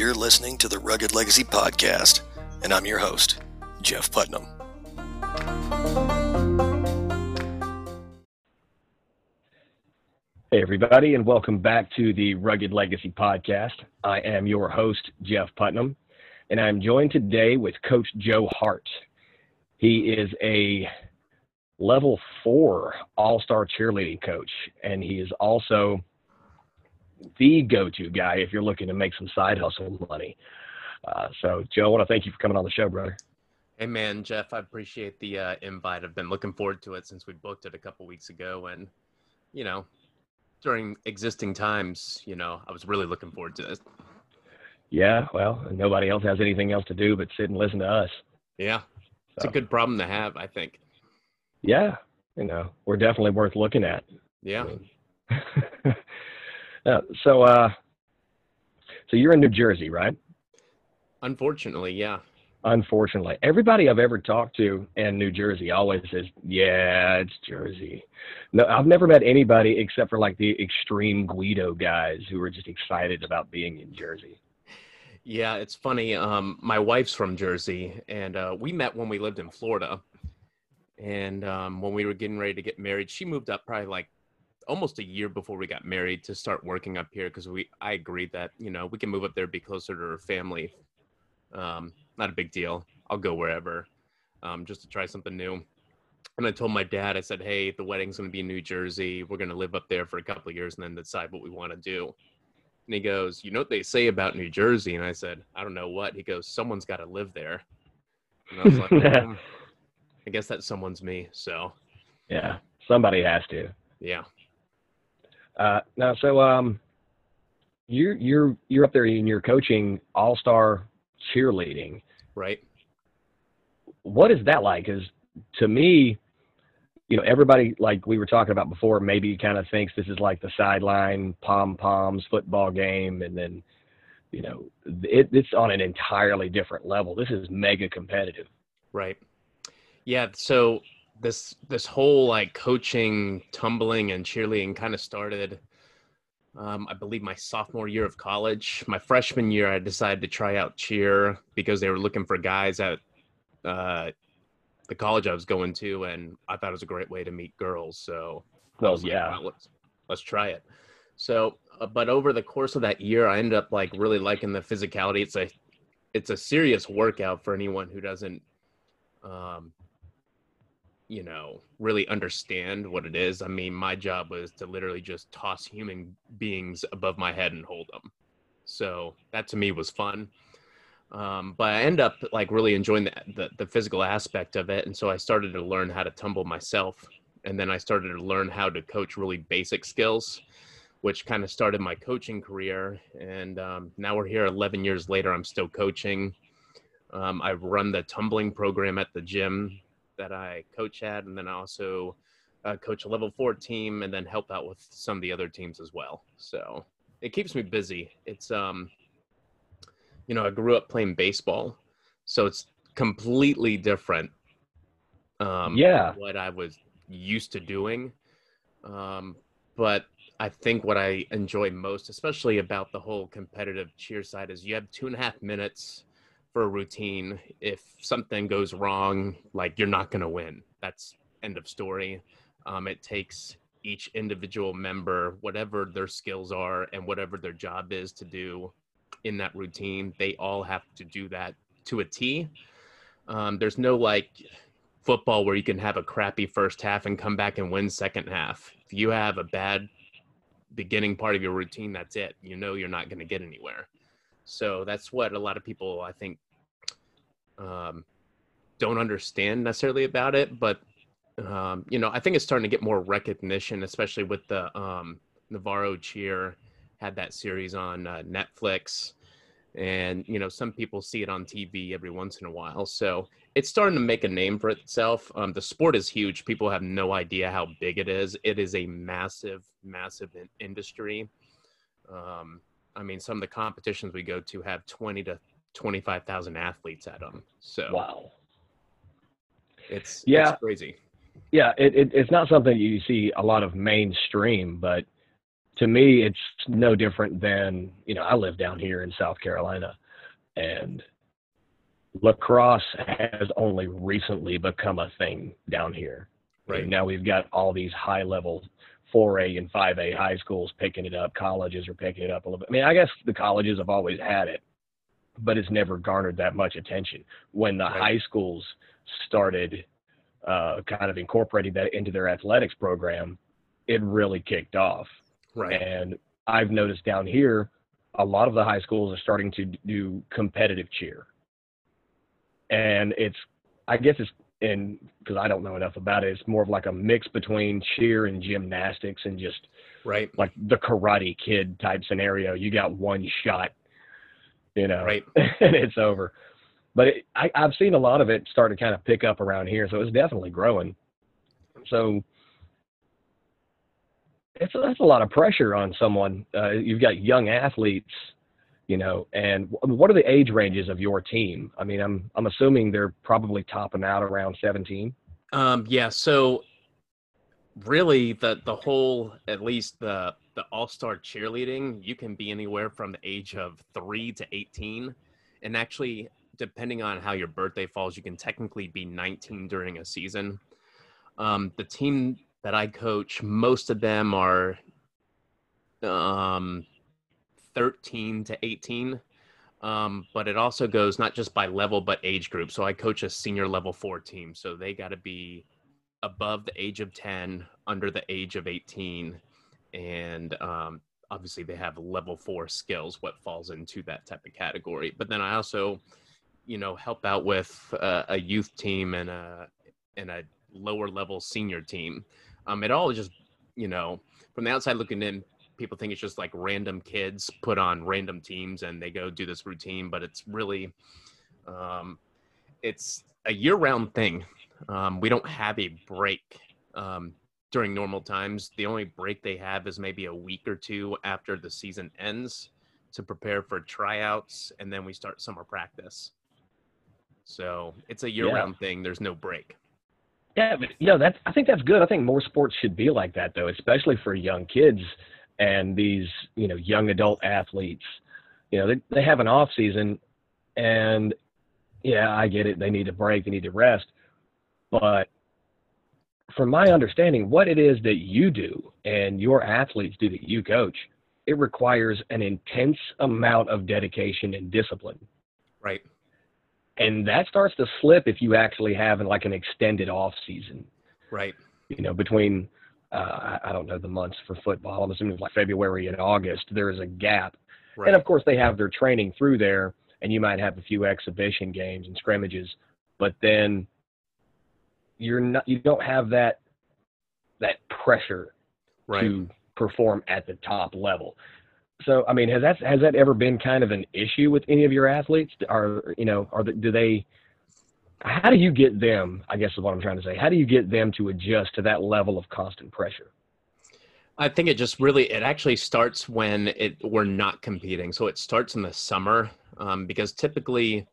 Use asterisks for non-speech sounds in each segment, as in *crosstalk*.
You're listening to the Rugged Legacy Podcast, and I'm your host, Jeff Putnam. Hey, everybody, and welcome back to the Rugged Legacy Podcast. I am your host, Jeff Putnam, and I'm joined today with Coach Joe Hart. He is a level four all star cheerleading coach, and he is also the go to guy if you're looking to make some side hustle money. Uh, so, Joe, I want to thank you for coming on the show, brother. Hey, man, Jeff, I appreciate the uh, invite. I've been looking forward to it since we booked it a couple weeks ago. And, you know, during existing times, you know, I was really looking forward to this. Yeah, well, nobody else has anything else to do but sit and listen to us. Yeah, it's so. a good problem to have, I think. Yeah, you know, we're definitely worth looking at. Yeah. *laughs* uh, so, uh, so you're in New Jersey, right? Unfortunately, yeah. Unfortunately, everybody I've ever talked to in New Jersey always says, "Yeah, it's Jersey." No, I've never met anybody except for like the extreme Guido guys who are just excited about being in Jersey. Yeah, it's funny. Um, my wife's from Jersey, and uh, we met when we lived in Florida. And um, when we were getting ready to get married, she moved up probably like almost a year before we got married to start working up here because we I agreed that you know we can move up there, be closer to her family. Um, not a big deal. I'll go wherever, um, just to try something new. And I told my dad, I said, "Hey, the wedding's going to be in New Jersey. We're going to live up there for a couple of years and then decide what we want to do." And he goes, "You know what they say about New Jersey?" And I said, "I don't know what." He goes, "Someone's got to live there." And I was like, well, *laughs* I guess that someone's me. So. Yeah, somebody has to. Yeah. Uh, now, so um, you're you're you're up there and you're coaching all star cheerleading. Right. What is that like? Because to me, you know, everybody like we were talking about before, maybe kind of thinks this is like the sideline pom poms football game, and then, you know, it, it's on an entirely different level. This is mega competitive. Right. Yeah. So this this whole like coaching, tumbling, and cheerleading kind of started um, I believe my sophomore year of college. My freshman year, I decided to try out cheer because they were looking for guys at uh, the college I was going to, and I thought it was a great way to meet girls. So, well, yeah, like, let's let's try it. So, uh, but over the course of that year, I ended up like really liking the physicality. It's a it's a serious workout for anyone who doesn't um, you know, really understand what it is. I mean, my job was to literally just toss human beings above my head and hold them. So that to me was fun. Um, but I end up like really enjoying the, the, the physical aspect of it, and so I started to learn how to tumble myself, and then I started to learn how to coach really basic skills, which kind of started my coaching career. And um, now we're here 11 years later. I'm still coaching. Um, I run the tumbling program at the gym that I coach at, and then I also uh, coach a level four team, and then help out with some of the other teams as well. So it keeps me busy. It's um, you know, I grew up playing baseball, so it's completely different. Um, yeah, what I was used to doing, um, but I think what I enjoy most, especially about the whole competitive cheer side, is you have two and a half minutes for a routine. If something goes wrong, like you're not going to win. That's end of story. Um, it takes each individual member, whatever their skills are and whatever their job is to do in that routine, they all have to do that to a T. Um, there's no like football where you can have a crappy first half and come back and win second half. If you have a bad beginning part of your routine, that's it. You know you're not going to get anywhere. So that's what a lot of people, I think, um, don't understand necessarily about it. But um, you know, I think it's starting to get more recognition, especially with the um, Navarro Cheer had that series on uh, Netflix, and you know, some people see it on TV every once in a while. So it's starting to make a name for itself. Um, the sport is huge. People have no idea how big it is. It is a massive, massive in- industry. Um, I mean, some of the competitions we go to have 20 to 25,000 athletes at them. So, wow. It's, yeah. It's crazy. Yeah. It, it, it's not something you see a lot of mainstream, but to me, it's no different than you know I live down here in South Carolina, and lacrosse has only recently become a thing down here. Right. Now we've got all these high level 4A and 5A high schools picking it up. Colleges are picking it up a little bit. I mean, I guess the colleges have always had it, but it's never garnered that much attention. When the Right. high schools started uh, kind of incorporating that into their athletics program, it really kicked off. Right. And I've noticed down here, a lot of the high schools are starting to do competitive cheer. And it's, I guess it's, and because I don't know enough about it, it's more of like a mix between cheer and gymnastics and just Right. like the karate kid type scenario. You got one shot, you know, Right. *laughs* and it's over. But it, I, I've seen a lot of it start to kind of pick up around here, so it's definitely growing. So it's that's a lot of pressure on someone. Uh, you've got young athletes, you know, and what are the age ranges of your team? I mean, I'm I'm assuming they're probably topping out around 17. Um, yeah, so really the the whole at least the the all-star cheerleading, you can be anywhere from the age of 3 to 18 and actually depending on how your birthday falls, you can technically be 19 during a season. Um, the team that I coach, most of them are um 13 to 18. Um, but it also goes not just by level but age group. So I coach a senior level four team, so they got to be above the age of 10, under the age of 18, and um, obviously they have level four skills, what falls into that type of category. But then I also, you know, help out with uh, a youth team and a and a lower level senior team. Um, it all just, you know, from the outside looking in, people think it's just like random kids put on random teams and they go do this routine, but it's really, um, it's a year-round thing. Um, we don't have a break um, during normal times. The only break they have is maybe a week or two after the season ends to prepare for tryouts, and then we start summer practice. So it's a year-round thing. There's no break. Yeah, but you know that's I think that's good. I think more sports should be like that though, especially for young kids and these you know young adult athletes. You know they they have an off season, and yeah, I get it. They need a break. They need to rest, but from my understanding, what it is that you do and your athletes do that you coach, it requires an intense amount of dedication and discipline Right. and that starts to slip if you actually have like an extended off season Right. you know between uh, I, don't know the months for football i'm assuming it's like february and august there is a gap Right. and of course they have their training through there and you might have a few exhibition games and scrimmages but then you're not you don't have that that pressure right. to perform at the top level. So, I mean, has that has that ever been kind of an issue with any of your athletes? Are you know, are the, do they? How do you get them? I guess is what I'm trying to say. How do you get them to adjust to that level of constant pressure? I think it just really it actually starts when it we're not competing. So it starts in the summer um, because typically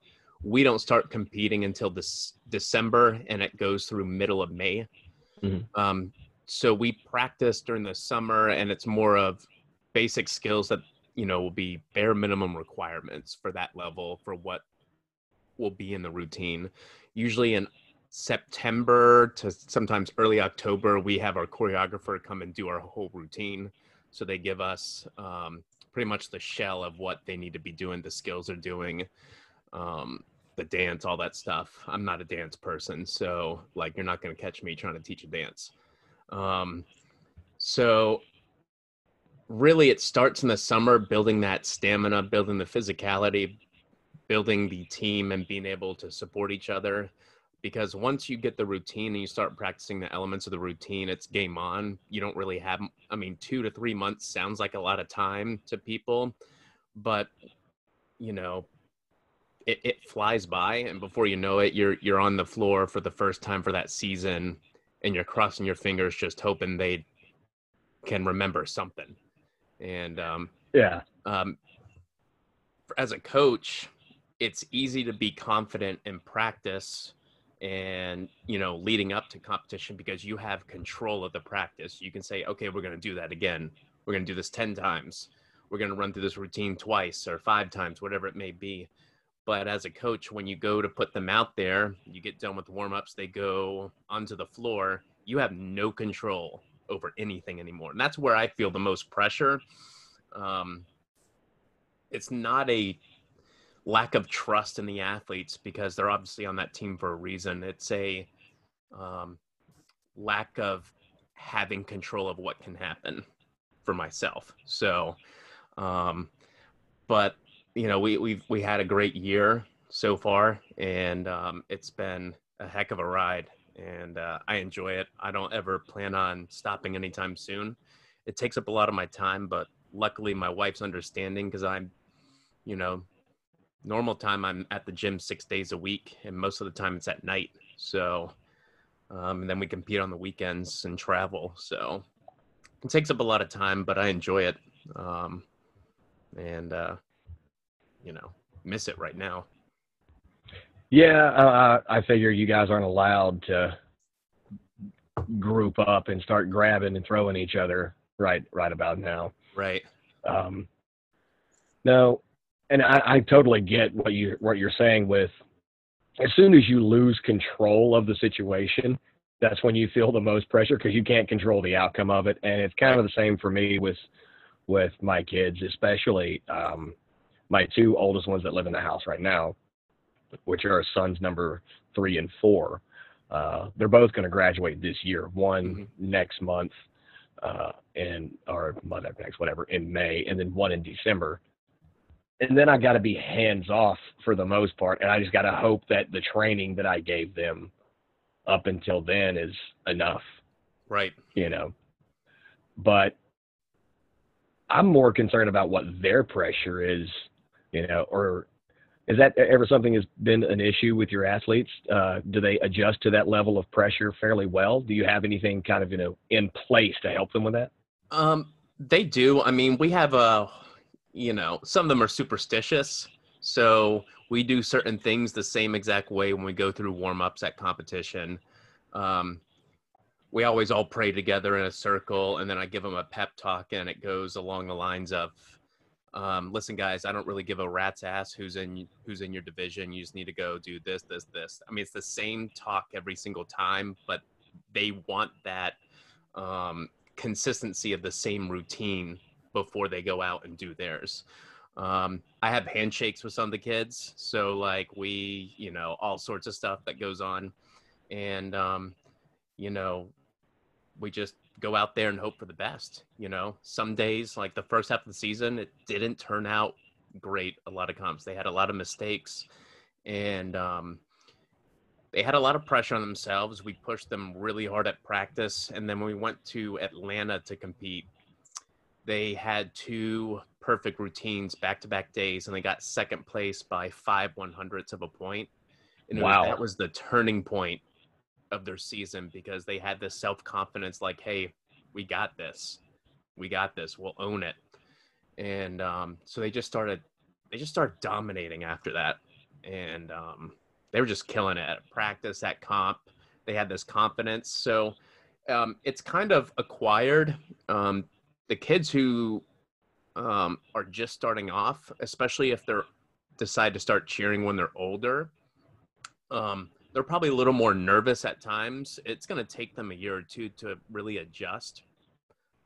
we don't start competing until this December and it goes through middle of May. Mhm. Um, so we practice during the summer and it's more of basic skills that you know will be bare minimum requirements for that level for what will be in the routine. Usually in September to sometimes early October, we have our choreographer come and do our whole routine. So they give us um, pretty much the shell of what they need to be doing, the skills they're doing, um, the dance, all that stuff. I'm not a dance person, so like you're not going to catch me trying to teach a dance. Um, so really, it starts in the summer, building that stamina, building the physicality, building the team, and being able to support each other because once you get the routine and you start practicing the elements of the routine it's game on. You don't really have i mean two to three months sounds like a lot of time to people but you know it, it flies by and before you know it you're you're on the floor for the first time for that season and you're crossing your fingers just hoping they can remember something. And um, Yeah, um, as a coach, it's easy to be confident in practice and you know leading up to competition because you have control of the practice. You can say okay we're going to do that again. We're going to do this 10 times. We're going to run through this routine twice or five times whatever it may be. But as a coach when you go to put them out there you get done with warm-ups they go onto the floor you have no control over anything anymore. And that's where i feel the most pressure. Um, it's not a lack of trust in the athletes because they're obviously on that team for a reason. It's a um, lack of having control of what can happen for myself. So, um, but you know, we we've we had a great year so far, and um, it's been a heck of a ride, and uh, I enjoy it. I don't ever plan on stopping anytime soon. It takes up a lot of my time, but luckily my wife's understanding because I'm, you know, normal time I'm at the gym six days a week, and most of the time it's at night. So, um, and then we compete on the weekends and travel. So it takes up a lot of time, but I enjoy it. Um, and, uh, you know, miss it right now. Yeah, uh, I figure you guys aren't allowed to group up and start grabbing and throwing each other right right about now. Right. Um, no, and I, I totally get what you what you're saying. With as soon as you lose control of the situation, that's when you feel the most pressure because you can't control the outcome of it. And it's kind of the same for me with with my kids, especially um, my two oldest ones that live in the house right now, which are sons number three and four. Uh, they're both going to graduate this year. One mm-hmm. next month, uh, in or month next, whatever, in May, and then one in December and then I got to be hands off for the most part, and I just got to hope that the training that I gave them up until then is enough. Right. You know, but I'm more concerned about what their pressure is, you know, or is that ever something has been an issue with your athletes? Uh, do they adjust to that level of pressure fairly well? Do you have anything kind of, you know, in place to help them with that? Um, they do. I mean, we have a you know, some of them are superstitious. So we do certain things the same exact way when we go through warm ups at competition. Um, we always all pray together in a circle, and then I give them a pep talk, and it goes along the lines of, um, "Listen, guys, I don't really give a rat's ass who's in who's in your division. You just need to go do this, this, this." I mean, it's the same talk every single time, but they want that um, consistency of the same routine before they go out and do theirs. Um, I have handshakes with some of the kids, so like we, you know, all sorts of stuff that goes on, and um, you know, we just go out there and hope for the best. You know, some days, like the first half of the season, it didn't turn out great. A lot of comps, they had a lot of mistakes, and um, they had a lot of pressure on themselves. We pushed them really hard at practice, and then when we went to Atlanta to compete, they had two perfect routines back to back days and they got second place by five one hundredths of a point. And wow. Was, that was the turning point of their season because they had this self confidence like, hey, we got this. We got this. We'll own it. And um, so they just started they just started dominating after that. And um, they were just killing it at practice, at comp. They had this confidence. So um, it's kind of acquired. Um, the kids who um, are just starting off, especially if they're decide to start cheering when they're older, um, they're probably a little more nervous at times. It's going to take them a year or two to really adjust,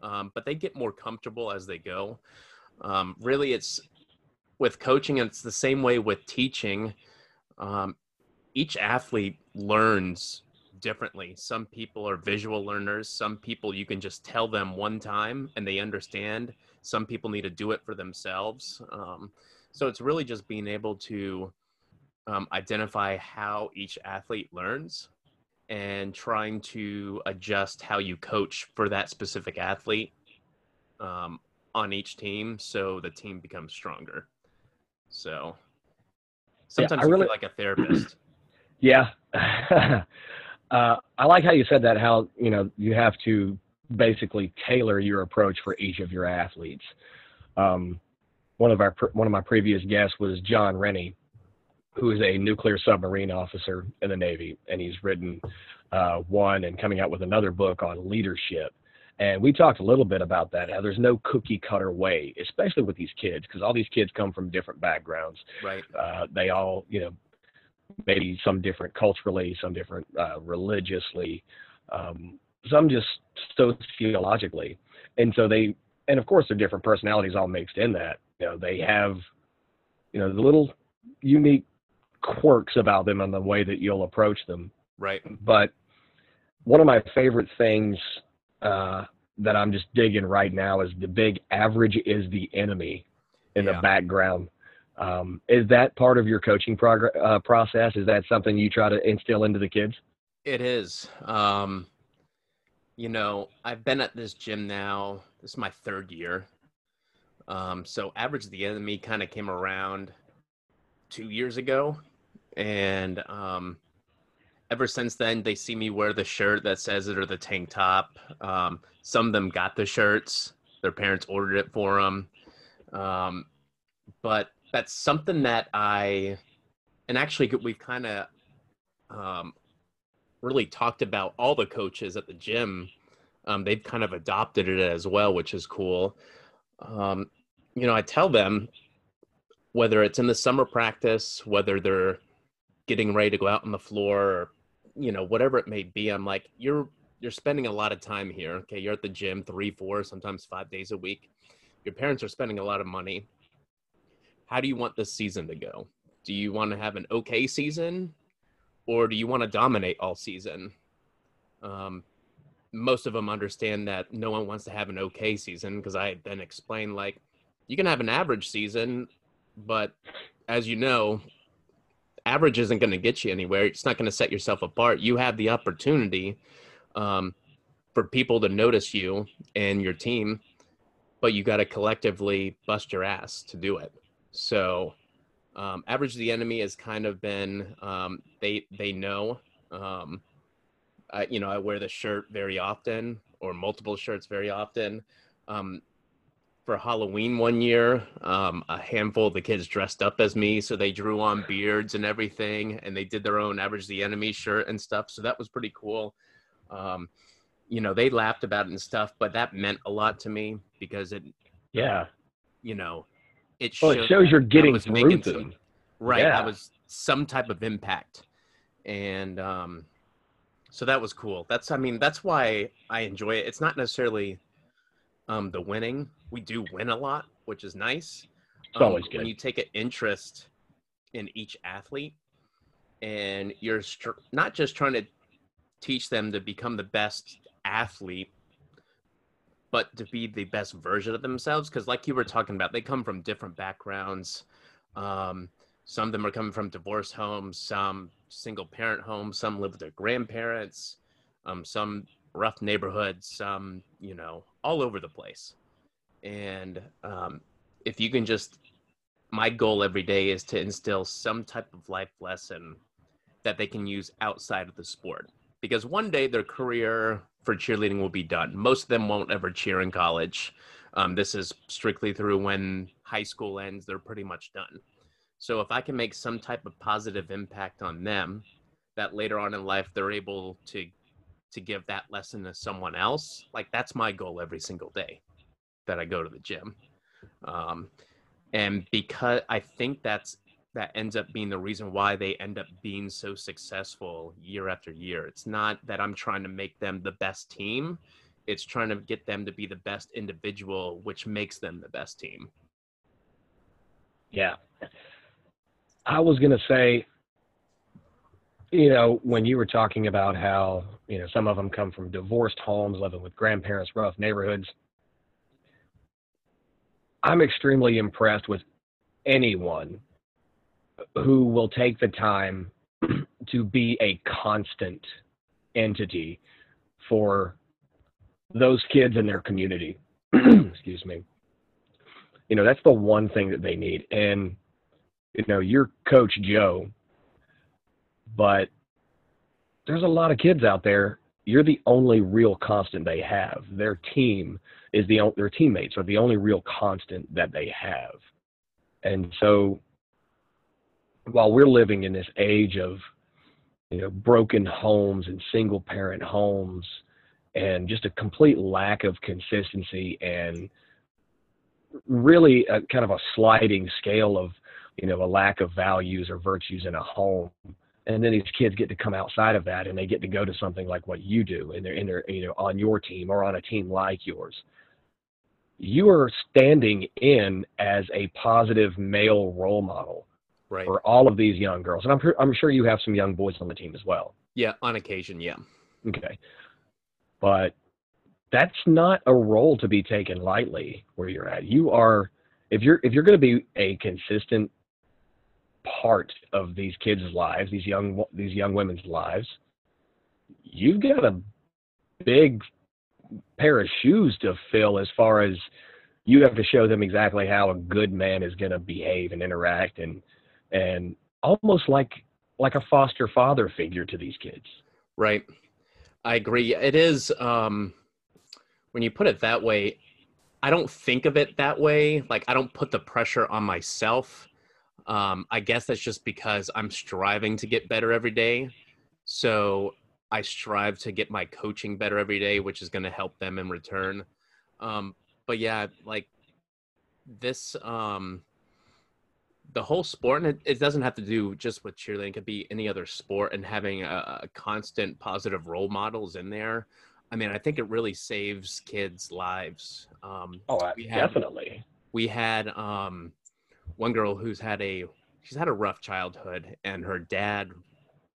um, but they get more comfortable as they go. Um, really, it's with coaching, and it's the same way with teaching. Um, each athlete learns differently. Some people are visual learners. Some people you can just tell them one time and they understand. Some people need to do it for themselves. Um, so it's really just being able to um, identify how each athlete learns and trying to adjust how you coach for that specific athlete um, on each team so the team becomes stronger. So sometimes yeah, I really, feel like a therapist. *clears throat* Yeah. *laughs* Uh, I like how you said that. How you know you have to basically tailor your approach for each of your athletes. Um, one of our one of my previous guests was Jon Rennie, who is a nuclear submarine officer in the Navy, and he's written uh, one and coming out with another book on leadership. And we talked a little bit about that. How there's no cookie cutter way, especially with these kids, because all these kids come from different backgrounds. Right. Uh, they all, you know, maybe some different culturally, some different uh, religiously, um, some just sociologically, and so they, and of course, their different personalities all mixed in that. You know, they have, you know, the little unique quirks about them and the way that you'll approach them. Right. But one of my favorite things uh, that I'm just digging right now is the big average is the enemy in Yeah. the background. Um, is that part of your coaching progr- uh, process? Is that something you try to instill into the kids? It is. Um, you know, I've been at this gym now. This is my third year. Um, so average the enemy kind of came around two years ago, and um, ever since then, they see me wear the shirt that says it or the tank top. Um, some of them got the shirts; their parents ordered it for them. Um, but that's something that I, and actually, we've kind of um, really talked about all the coaches at the gym. Um, they've kind of adopted it as well, which is cool. Um, you know, I tell them whether it's in the summer practice, whether they're getting ready to go out on the floor, or you know, whatever it may be. I'm like, you're you're spending a lot of time here. Okay, you're at the gym three, four, sometimes five days a week. Your parents are spending a lot of money. How do you want this season to go? Do you want to have an okay season or do you want to dominate all season? Um, most of them understand that no one wants to have an okay season because I then explain like you can have an average season, but as you know, average isn't going to get you anywhere. It's not going to set yourself apart. You have the opportunity um, for people to notice you and your team, but you got to collectively bust your ass to do it. So um, average the enemy has kind of been um, they they know um, I, you know i wear the shirt very often or multiple shirts very often um, for halloween one year um, a handful of the kids dressed up as me so they drew on beards and everything and they did their own average the enemy shirt and stuff so that was pretty cool um, you know they laughed about it and stuff but that meant a lot to me because it Yeah. you know it Well, showed it shows you're getting through some- them. right Yeah. i was some type of impact and um so that was cool that's i mean that's why i enjoy it it's not necessarily um the winning we do win a lot which is nice It's um, always when good. you take an interest in each athlete and you're str- not just trying to teach them to become the best athlete but to be the best version of themselves because like you were talking about they come from different backgrounds. Um, some of them are coming from divorce homes some single parent homes some live with their grandparents um, some rough neighborhoods some you know all over the place. And um, if you can just my goal every day is to instill some type of life lesson that they can use outside of the sport. Because one day their career for cheerleading will be done. Most of them won't ever cheer in college. Um, this is strictly through when high school ends they're pretty much done. So if i can make some type of positive impact on them that later on in life they're able to to give that lesson to someone else like that's my goal every single day that i go to the gym. Um, and because i think that's that ends up being the reason why they end up being so successful year after year it's not that i'm trying to make them the best team it's trying to get them to be the best individual which makes them the best team Yeah. I was going to say, you know, when you were talking about how, you know, some of them come from divorced homes, living with grandparents, rough neighborhoods. I'm extremely impressed with anyone who will take the time *clears throat* to be a constant entity for those kids in their community. *clears throat* Excuse me. You know, that's the one thing that they need. And, you know, you're Coach Joe, but there's a lot of kids out there. You're the only real constant they have. Their team is the their teammates are the only real constant that they have. And so while we're living in this age of you know broken homes and single parent homes and just a complete lack of consistency and really a, kind of a sliding scale of you know a lack of values or virtues in a home. And then these kids get to come outside of that and they get to go to something like what you do and they're in their you know on your team or on a team like yours. You are standing in as a positive male role model right. for all of these young girls. And i'm i'm sure you have some young boys on the team as well. Yeah on occasion yeah. Okay. But that's not a role to be taken lightly where you're at. You are if you're if you're going to be a consistent part of these kids' lives, these young these young women's lives, you've got a big pair of shoes to fill as far as you have to show them exactly how a good man is going to behave and interact and and almost like like a foster father figure to these kids. Right. I agree. It is um when you put it that way, I don't think of it that way. Like I don't put the pressure on myself um, I guess that's just because I'm striving to get better every day. So I strive to get my coaching better every day, which is going to help them in return. Um, but yeah, like this, um, the whole sport, and it, it, doesn't have to do just with cheerleading, it could be any other sport, and having a, a constant positive role models in there. I mean, I think it really saves kids' lives. Um, oh, we had, definitely. We had, um, one girl who's had a she's had a rough childhood and her dad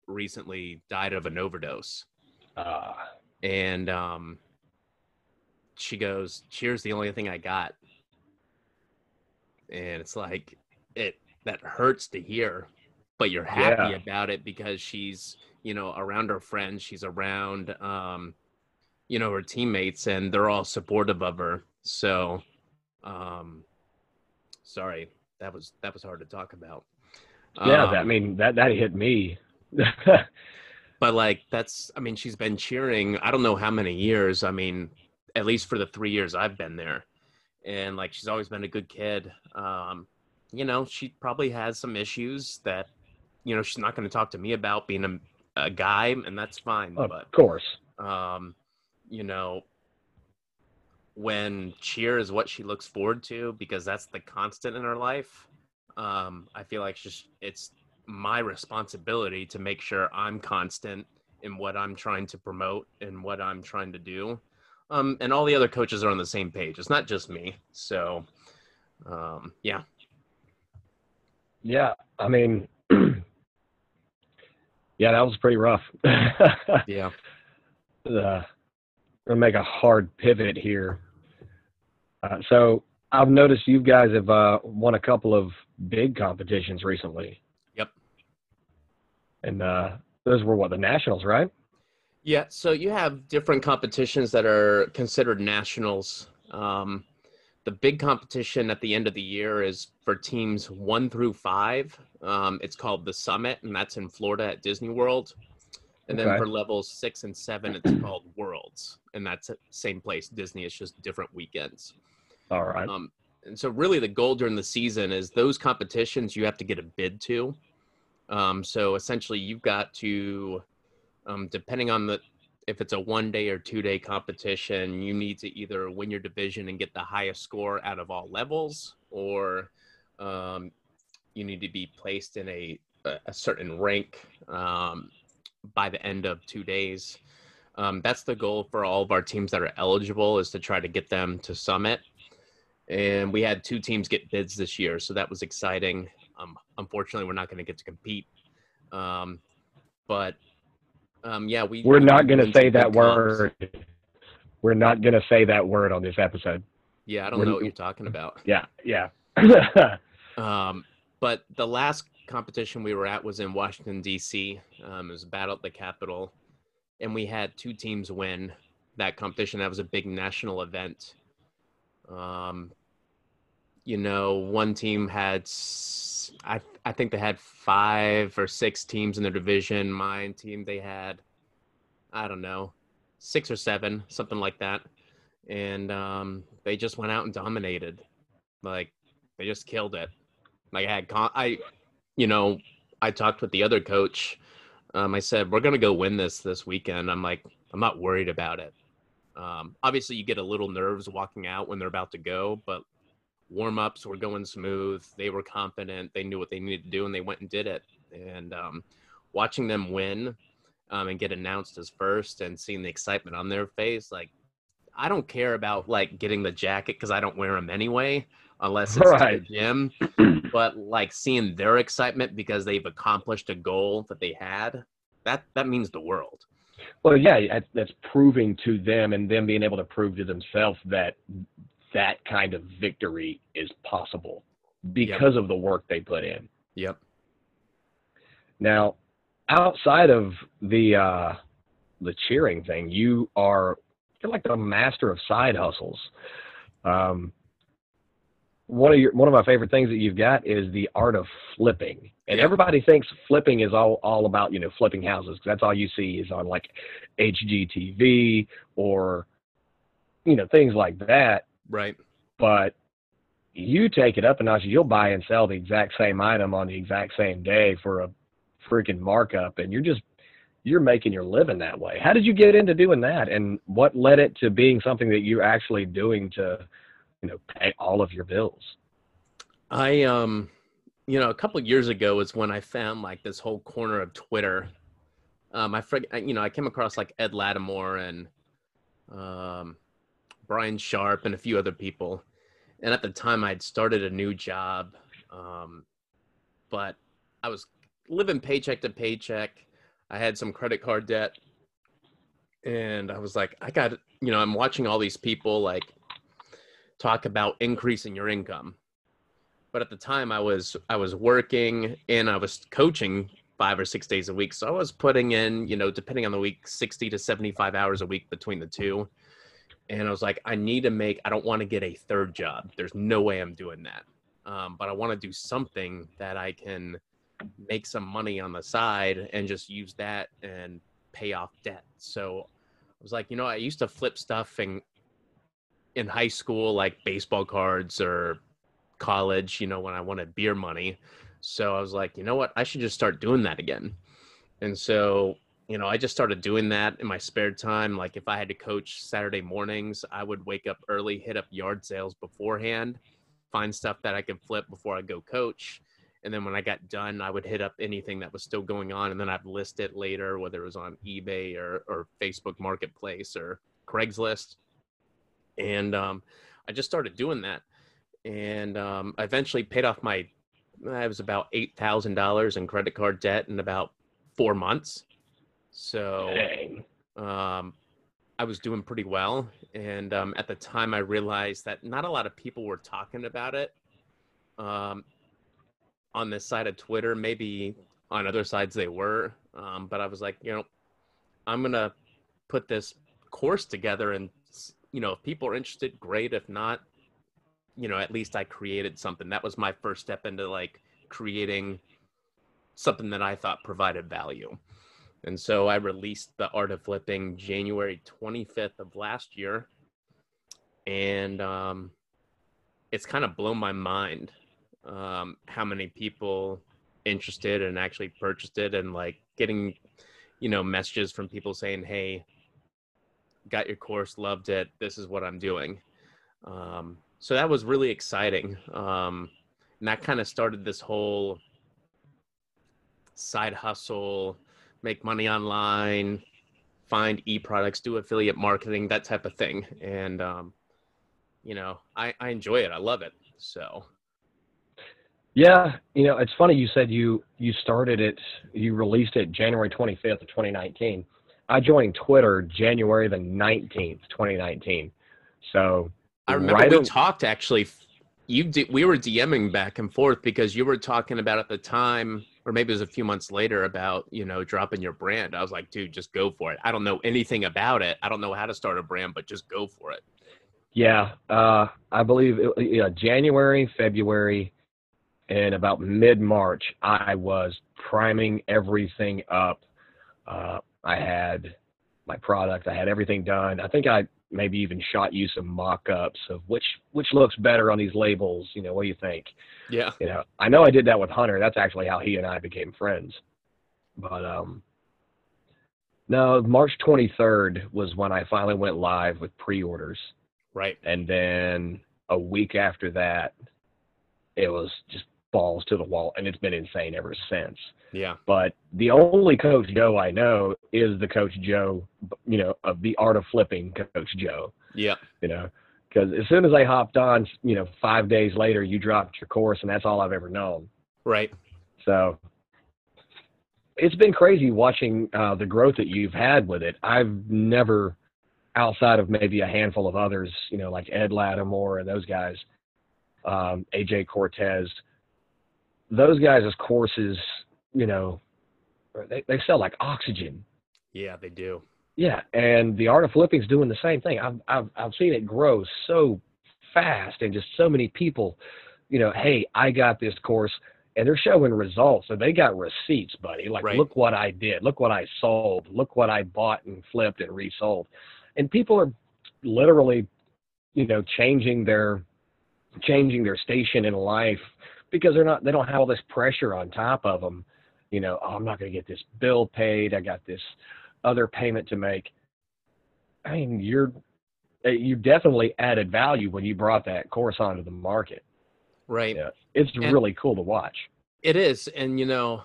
recently died of an overdose uh. and um she goes cheers the only thing i got and it's like it that hurts to hear but you're happy yeah. about it because she's you know around her friends she's around um you know her teammates and they're all supportive of her so um sorry that was that was hard to talk about. Yeah, um, that, I mean that that hit me. *laughs* but like that's I mean she's been cheering I don't know how many years. I mean at least for the 3 years I've been there. And like she's always been a good kid. Um you know, she probably has some issues that you know she's not going to talk to me about being a, a guy and that's fine of but course. Um you know, when cheer is what she looks forward to because that's the constant in her life um, i feel like just it's my responsibility to make sure i'm constant in what i'm trying to promote and what i'm trying to do um, and all the other coaches are on the same page it's not just me so um, yeah yeah i mean *clears throat* yeah that was pretty rough *laughs* yeah uh, gonna make a hard pivot here. Uh, so I've noticed you guys have uh, won a couple of big competitions recently. Yep. And uh, those were what the nationals, right? Yeah. So you have different competitions that are considered nationals. Um, the big competition at the end of the year is for teams one through five. Um, it's called the Summit, and that's in Florida at Disney World. And then okay. for levels six and seven, it's *clears throat* called Worlds, and that's the same place. Disney. It's just different weekends. All right. Um, and so really, the goal during the season is those competitions you have to get a bid to. Um, so essentially, you've got to, um, depending on the if it's a one day or two day competition, you need to either win your division and get the highest score out of all levels, or um, you need to be placed in a a certain rank um, by the end of two days. Um, that's the goal for all of our teams that are eligible is to try to get them to summit. And we had two teams get bids this year, so that was exciting. Um, unfortunately, we're not going to get to compete. Um, but um, yeah, we we're not going to say that word. We're not going to say that word on this episode. Yeah, I don't we're, know what you're talking about. Yeah, yeah. *laughs* *laughs* um, but the last competition we were at was in Washington D.C. Um, it was a battle at the Capitol, and we had two teams win that competition. That was a big national event. Um, you know, one team had, I I think they had five or six teams in their division. My team they had, I don't know, six or seven, something like that, and um, they just went out and dominated. Like they just killed it. Like I had con- I you know, I talked with the other coach. Um, I said, we're to go win this this weekend. I'm like, I'm not worried about it. Um, obviously, you get a little nerves walking out when they're about to go, but warm ups were going smooth. They were confident. They knew what they needed to do, and they went and did it. And um, watching them win um, and get announced as first, and seeing the excitement on their face, like I don't care about like getting the jacket because I don't wear them anyway, unless it's right. the gym. *clears throat* but like seeing their excitement because they've accomplished a goal that they had, that that means the world. Well, yeah, that's proving to them and them being able to prove to themselves that that kind of victory is possible because yep. of the work they put in. Yep. Now, outside of the uh, the cheering thing, you are you're like the master of side hustles. Um, one of your one of my favorite things that you've got is the art of flipping. And yeah. everybody thinks flipping is all all about you know flipping houses because that's all you see is on like HGTV or you know things like that. Right. But you take it up a notch. You'll buy and sell the exact same item on the exact same day for a freaking markup, and you're just you're making your living that way. How did you get into doing that, and what led it to being something that you're actually doing to you know pay all of your bills i um you know a couple years ago is when i found like this whole corner of twitter um i you know i came across like ed Latimore and um brian sharp and a few other people and at the time i'd started a new job um but i was living paycheck to paycheck i had some credit card debt and i was like i got you know i'm watching all these people like talk about increasing your income. But at the time I was I was working and I was coaching five or six days a week. So I was putting in, you know, depending on the week, 60 to 75 hours a week between the two. And I was like, I need to make, I don't want to get a third job. There's no way I'm doing that. Um, but I want to do something that I can make some money on the side and just use that and pay off debt. So I was like, you know, I used to flip stuff and in high school like baseball cards or college, you know, when I wanted beer money. So I was like, you know what? I should just start doing that again. And so, you know, I just started doing that in my spare time. Like if I had to coach Saturday mornings, I would wake up early, hit up yard sales beforehand, find stuff that I could flip before I go coach. And then when I got done, I would hit up anything that was still going on and then I'd list it later, whether it was on eBay or, or Facebook Marketplace or Craigslist and um, I just started doing that, and um, I eventually paid off my. I was about eight thousand dollars in credit card debt in about four months, so um, I was doing pretty well. And um, at the time, I realized that not a lot of people were talking about it um, on this side of Twitter. Maybe on other sides they were, um, but I was like, you know, I'm gonna put this course together and you know, if people are interested, great. If not, you know, at least I created something. That was my first step into like creating something that I thought provided value. And so I released the Art of Flipping January 25th of last year. And um, it's kind of blown my mind um, how many people interested and actually purchased it and like getting, you know, messages from people saying, hey, got your course, loved it. This is what I'm doing. Um, so that was really exciting. Um, and that kind of started this whole side hustle, make money online, find e-products, do affiliate marketing, that type of thing. And, um, you know, I, I enjoy it. I love it. So. Yeah, you know, it's funny you said you you started it, you released it January 25th of 2019. I joined Twitter January the 19th, 2019. So I remember right we talked actually. You did, we were DMing back and forth because you were talking about at the time, or maybe it was a few months later, about you know dropping your brand. I was like, dude, just go for it. I don't know anything about it. I don't know how to start a brand, but just go for it. Yeah, uh, I believe it, yeah, January, February, and about mid March, I was priming everything up. Uh, I had my product. I had everything done. I think I maybe even shot you some mock-ups of which which looks better on these labels. You know, what do you think? Yeah. You know, I know I did that with Hunter. That's actually how he and I became friends. But um, No, March 23rd was when I finally went live with pre-orders, Right. and then a week after that, it was just balls to the wall, and it's been insane ever since. Yeah. But the only Coach Joe I know is the Coach Joe, you know, of the art of flipping Coach Joe. Yeah. You know, because as soon as I hopped on, you know, five days later, you dropped your course, and that's all I've ever known. Right. So it's been crazy watching uh, the growth that you've had with it. I've never, outside of maybe a handful of others, you know, like Ed Latimore and those guys, um, AJ Cortez, those guys' courses, you know, they, they sell like oxygen. Yeah, they do. Yeah, and the art of flipping's doing the same thing. I've I've I've seen it grow so fast, and just so many people, you know, hey, I got this course, and they're showing results, and they got receipts, buddy. Like, Right. look what I did, look what I sold, look what I bought and flipped and resold, and people are literally, you know, changing their changing their station in life because they're not they don't have all this pressure on top of them. You know, oh, I'm not going to get this bill paid. I got this other payment to make. I mean, you're uh, you definitely added value when you brought that course onto the market. Right. Yeah. It's And- really cool to watch. It is. And, you know,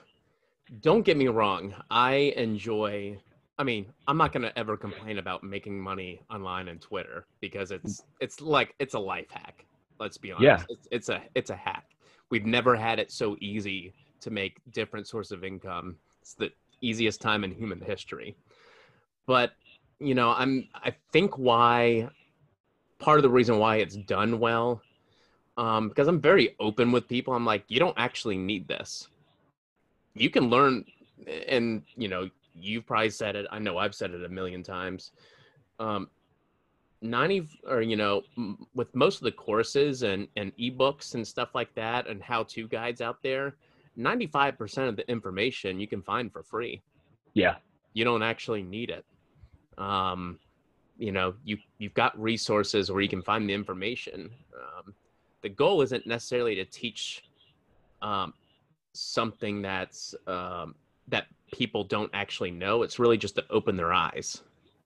don't get me wrong. I enjoy, I mean, I'm not going to ever complain about making money online and Twitter because it's, it's like, it's a life hack. Let's be honest. Yeah. It's, it's a, it's a hack. We've never had it so easy to make different source of income. It's the easiest time in human history. But, you know, I'm, I think why, part of the reason why it's done well um, because I'm very open with people. I'm like, you don't actually need this. You can learn, and you know, you've probably said it. I know I've said it a million times. Um, Ninety, or you know, m- with most of the courses and and ebooks and stuff like that, and how-to guides out there, ninety-five percent of the information you can find for free. Yeah. you don't actually need it. Um, you know you you've got resources where you can find the information. Um, the goal isn't necessarily to teach um, something that's um, that people don't actually know. It's really just to open their eyes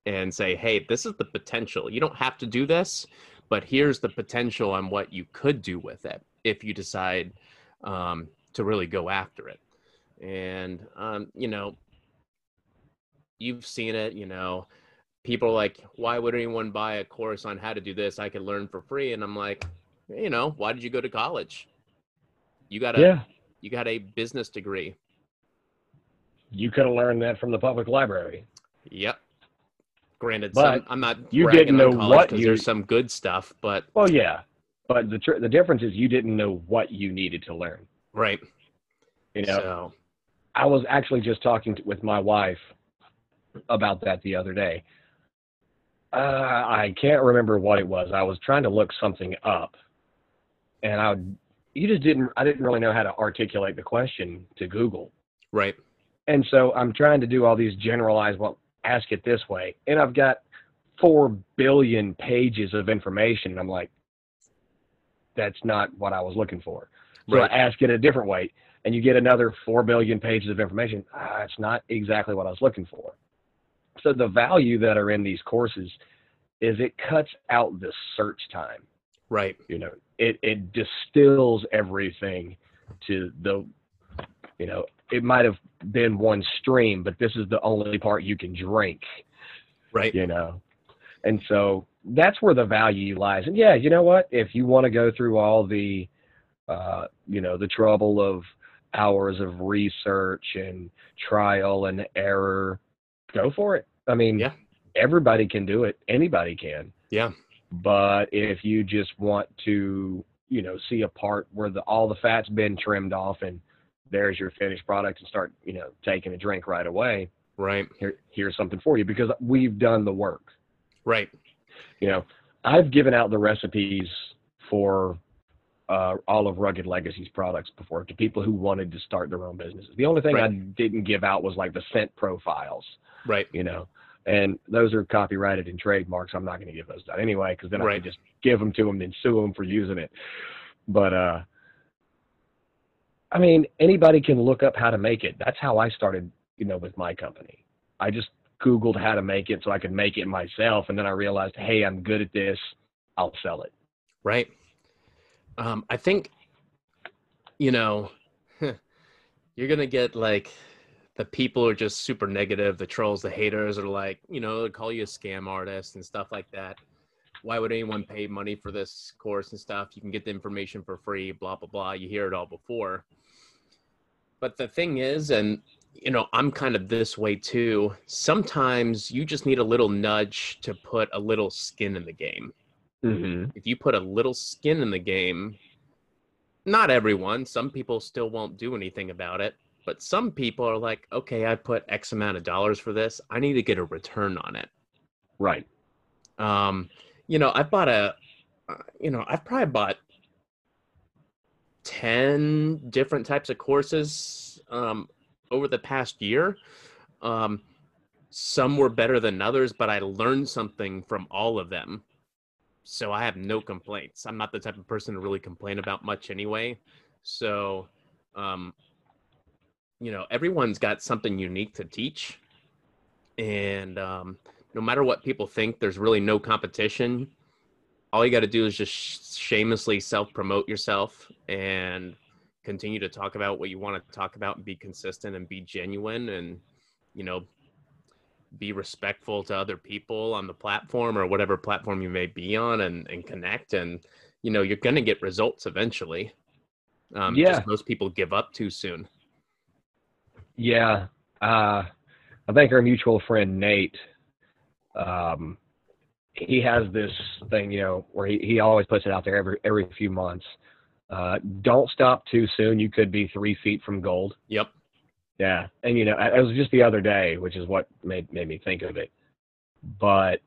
and say hey this is the potential. You don't have to do this but here's the potential on what you could do with it if you decide um, to really go after it. And um, you know you've seen it you know people are like why would anyone buy a course on how to do this? I could learn for free. And i'm like you know why did you go to college? You got a Yeah. you got a business degree. You could have learned that from the public library. yep granted But some, i'm not you didn't know what you- there's some good stuff but Well, yeah. But the tr- the difference is you didn't know what you needed to learn. right You know, so I was actually just talking to, with my wife about that the other day. Uh, I can't remember what it was. I was trying to look something up, and I would, you just didn't. I didn't really know how to articulate the question to Google, right and so I'm trying to do all these generalized. Well, ask it this way, and I've got four billion pages of information. And I'm like, that's not what I was looking for. So right I ask it a different way, and you get another four billion pages of information. Ah, it's not exactly what I was looking for. So the value that are in these courses is it cuts out the search time. right You know, it it distills everything to the, you know, it might have been one stream, but this is the only part you can drink. Right. You know? And so that's where the value lies. And yeah you know what? If you want to go through all the uh you know the trouble of hours of research and trial and error go for it. I mean Yeah. everybody can do it. Anybody can. Yeah. But if you just want to you know see a part where the all the fat's been trimmed off and there's your finished product and start you know taking a drink right away. Right. Here here's something for you because we've done the work. Right. You know i've given out the recipes for uh, all of rugged legacy's products before to people who wanted to start their own businesses. The only thing i didn't give out was like the scent profiles right. you know and those are copyrighted and trademarks. I'm not going to give those out anyway because then i can just give them to them and sue them for using it. But uh i mean anybody can look up how to make it that's how i started you know with my company i just Googled how to make it so I could make it myself. And then I realized, hey, I'm good at this. I'll sell it. Right. Um, I think, you know, *laughs* you're going to get like the people are just super negative. The trolls, the haters are like, you know, call you a scam artist and stuff like that. Why would anyone pay money for this course and stuff? You can get the information for free, blah, blah, blah. You hear it all before. But the thing is, and you know, I'm kind of this way too. Sometimes you just need a little nudge to put a little skin in the game. Mm-hmm. If you put a little skin in the game, not everyone, some people still won't do anything about it, but some people are like, okay, I put X amount of dollars for this. I need to get a return on it. Right. Um, you know, I bought a, uh, you know, I've probably bought 10 different types of courses um, over the past year. Um, some were better than others, but I learned something from all of them. So I have no complaints. I'm not the type of person to really complain about much anyway. So, um, you know, everyone's got something unique to teach. And um, no matter what people think, there's really no competition. All you got to do is just shamelessly self promote yourself and continue to talk about what you want to talk about and be consistent and be genuine and you know be respectful to other people on the platform or whatever platform you may be on and, and connect and you know you're going to get results eventually um, Yeah. just most people give up too soon Yeah. Uh, I think our mutual friend Nate, um, he has this thing, you know, where he, he always puts it out there every every few months. Uh, don't stop too soon. You could be three feet from gold. yep Yeah, and you know, it was just the other day, which is what made made me think of it. But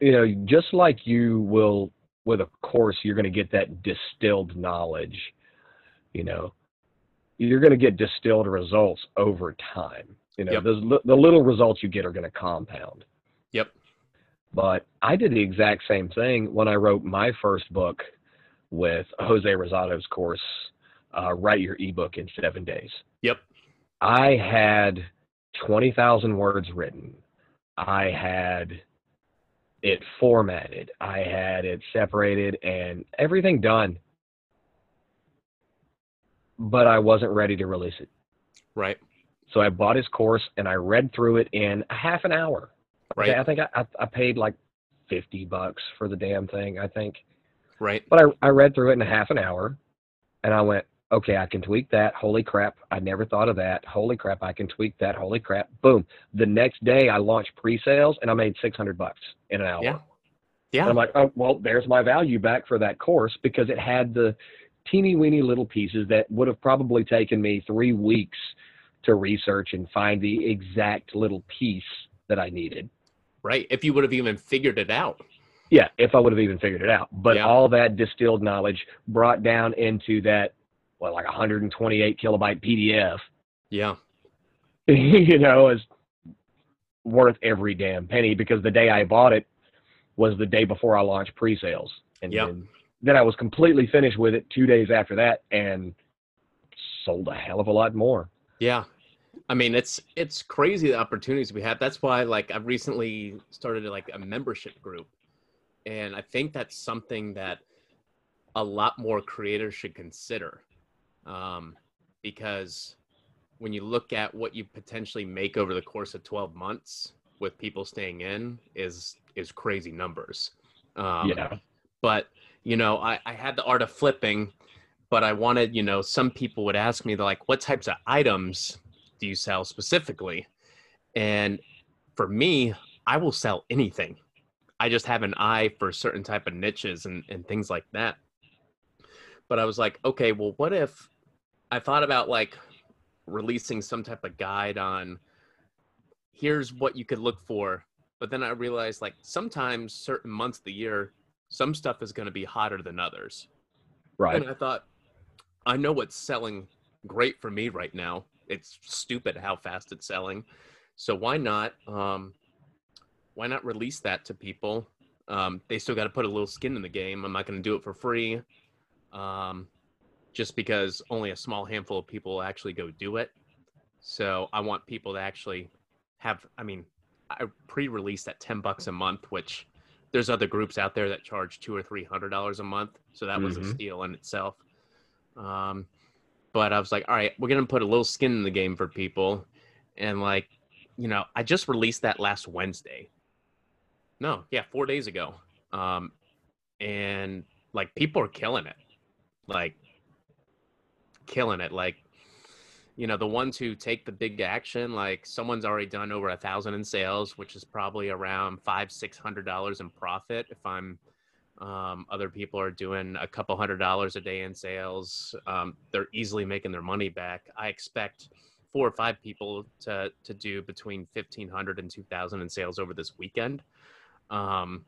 you know, just like you will with a course, you're going to get that distilled knowledge. You know, you're going to get distilled results over time. You know, Yep. those the little results you get are going to compound. yep But I did the exact same thing when I wrote my first book with Jose Rosado's course, uh, Write Your Ebook in Seven Days. yep I had 20,000 words written. I had it formatted. I had it separated and everything done. But I wasn't ready to release it. right So I bought his course and I read through it in a half an hour. Right I think I, I, I paid like 50 bucks for the damn thing, I think. right But I, I read through it in a half an hour and I went, okay, I can tweak that. Holy crap. I never thought of that. Holy crap. I can tweak that. Holy crap. Boom. The next day I launched pre-sales and I made 600 bucks in an hour. yeah yeah And I'm like, oh, well, there's my value back for that course because it had the teeny weeny little pieces that would have probably taken me three weeks to research and find the exact little piece that I needed. Right if you would have even figured it out Yeah, if I would have even figured it out. But Yeah. all that distilled knowledge brought down into that, what, like 128 kilobyte PDF, yeah *laughs* you know, is worth every damn penny because the day I bought it was the day before I launched pre-sales. And Yep. then, then I was completely finished with it two days after that and sold a hell of a lot more. Yeah. I mean, it's it's crazy the opportunities we have. That's why like I've recently started like a membership group. And I think that's something that a lot more creators should consider. Um, because when you look at what you potentially make over the course of 12 months with people staying in is is crazy numbers. Um, yeah. but you know I, I had the art of flipping but i wanted you know some people would ask me they're like what types of items do you sell specifically? And for me i will sell anything. I just have an eye for certain type of niches and, and things like that. But i was like okay well what if i thought about like releasing some type of guide on here's what you could look for but then i realized like sometimes certain months of the year some stuff is going to be hotter than others. Right. and i thought i know what's selling great for me right now it's stupid how fast it's selling. So why not um why not release that to people? Um they still got to put a little skin in the game. I'm not going to do it for free um just because only a small handful of people actually go do it. So i want people to actually have I mean, I pre-released at ten bucks a month, which there's other groups out there that charge two or three hundred dollars a month, so that was Mhm. a steal in itself. Um, but I was like, all right, we're gonna put a little skin in the game for people, and like, you know, I just released that last Wednesday. No, yeah, four days ago. Um, and like people are killing it, like killing it. Like, you know, the ones who take the big action, like someone's already done over a thousand in sales, which is probably around five, six hundred dollars in profit. If I'm, um, other people are doing a couple hundred dollars a day in sales. Um, they're easily making their money back. I expect four or five people to to do between 1500 and 2000 in sales over this weekend um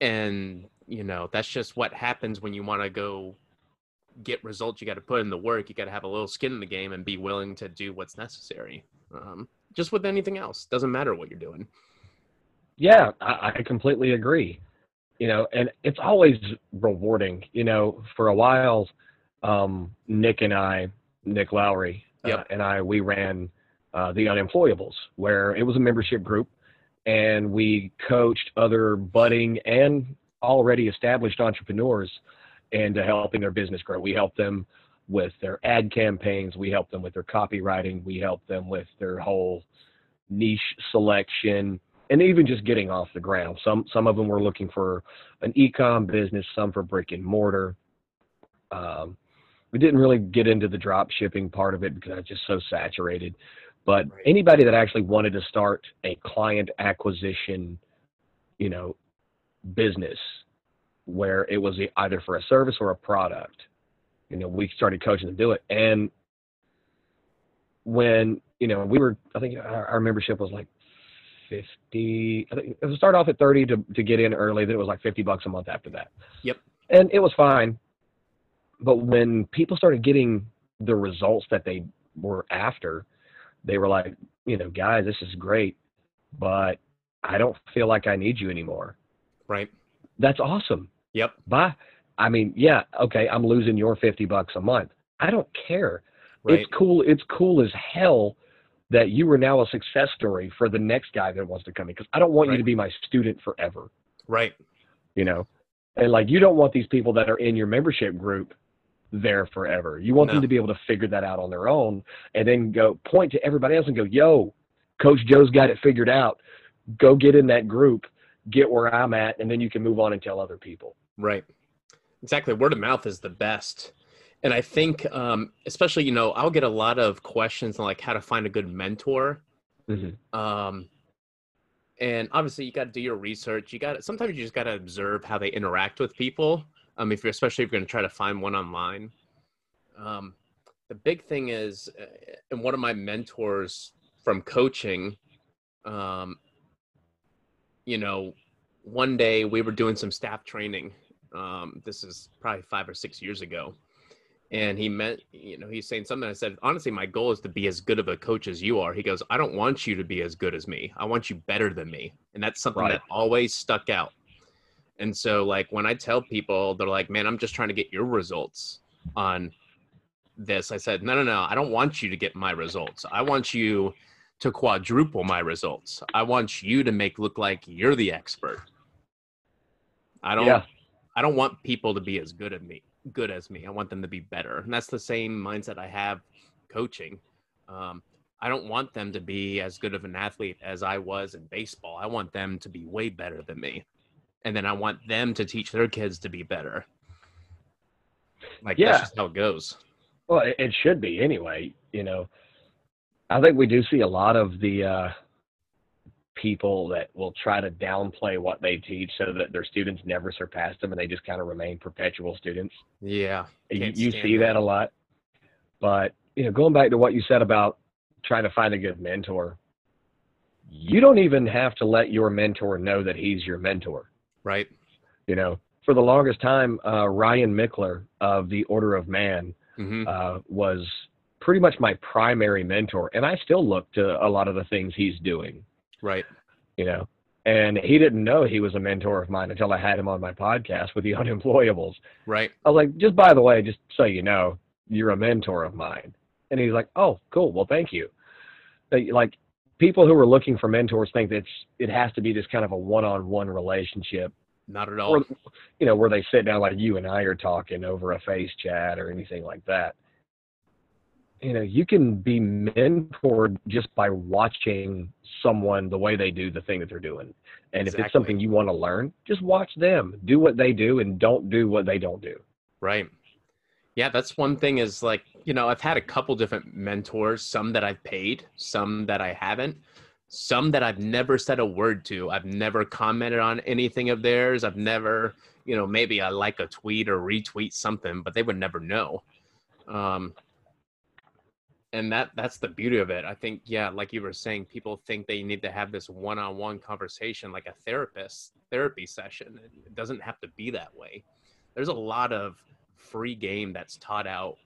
and you know that's just what happens when you want to go get results you got to put in the work you got to have a little skin in the game and be willing to do what's necessary um just with anything else doesn't matter what you're doing Yeah, I, I completely agree. You know, and it's always rewarding. You know, for a while, um, Nick and I, Nick Lowry, uh, and I, we ran uh, the Unemployables, where it was a membership group, and we coached other budding and already established entrepreneurs into helping their business grow. We helped them with their ad campaigns. We helped them with their copywriting. We helped them with their whole niche selection and even just getting off the ground. Some some of them were looking for an e-com business, some for brick and mortar. Um, we didn't really get into the drop shipping part of it because it's just so saturated. But anybody that actually wanted to start a client acquisition, you know, business where it was either for a service or a product, you know, we started coaching them to do it. And when you know we were, I think our, our membership was like 50 i think it was start off at 30 to, to get in early then it was like 50 bucks a month after that. Yep. and it was fine. But when people started getting the results that they were after they were like you know guys this is great but i don't feel like i need you anymore. Right. That's awesome. Yep. Bye. I mean yeah okay i'm losing your 50 bucks a month. I don't care. Right. it's cool it's cool as hell that you are now a success story for the next guy that wants to come in because i don't want you to be my student forever right you know and like you don't want these people that are in your membership group there forever you want No. them to be able to figure that out on their own and then go point to everybody else and go yo coach joe's got it figured out go get in that group get where i'm at and then you can move on and tell other people Right. Exactly. Word of mouth is the best. And I think, um, especially, you know, I'll get a lot of questions on like how to find a good mentor. Mhm. Um, and obviously, you got to do your research. You got sometimes you just got to observe how they interact with people. Um, if you're especially if you're going to try to find one online. Um, the big thing is, uh, and one of my mentors from coaching, um, you know, one day we were doing some staff training. Um, this is probably five or six years ago. And he meant, you know, he's saying something. I said, honestly, my goal is to be as good of a coach as you are. He goes, I don't want you to be as good as me. I want you better than me. And that's something Right. that always stuck out. And so, like, when I tell people, they're like, man, I'm just trying to get your results on this. I said, no, no, no. I don't want you to get my results. I want you to quadruple my results. I want you to make look like you're the expert. I don't Yeah. I don't want people to be as good at me, good as me. I want them to be better. And that's the same mindset I have coaching. Um, I don't want them to be as good of an athlete as I was in baseball. I want them to be way better than me. And then I want them to teach their kids to be better. Like Yeah. that's just how it goes. Well, it, it should be anyway. You know, I think we do see a lot of the uh, people that will try to downplay what they teach so that their students never surpass them and they just kind of remain perpetual students. Yeah. You, you see that a lot. But, you know, going back to what you said about trying to find a good mentor, you don't even have to let your mentor know that he's your mentor Right. you know for the longest time uh, ryan michler of the order of man hmm uh, was pretty much my primary mentor and i still look to a lot of the things he's doing Right. you know and he didn't know he was a mentor of mine until i had him on my podcast with the *laughs* unemployables Right. i was like just by the way just so you know you're a mentor of mine and he's like oh cool well thank you like people who are looking for mentors think that it's, it has to be this kind of a one-on-one relationship Not at all. or you know where they sit down like you and I are talking over a face chat or anything like that. You know, you can be mentored just by watching someone the way they do the thing that they're doing. And if it's something you want to learn, just watch them. Do what they do and don't do what they don't do. Right. Yeah, that's one thing is like, you know, I've had a couple different mentors, some that I've paid, some that I haven't, some that I've never said a word to. I've never commented on anything of theirs. I've never, you know, maybe I like a tweet or retweet something, but they would never know. Um and that that's the beauty of it. I think yeah, like you were saying, people think they need to have this one-on-one conversation like a therapist therapy session. It doesn't have to be that way there's a lot of free game that's taught out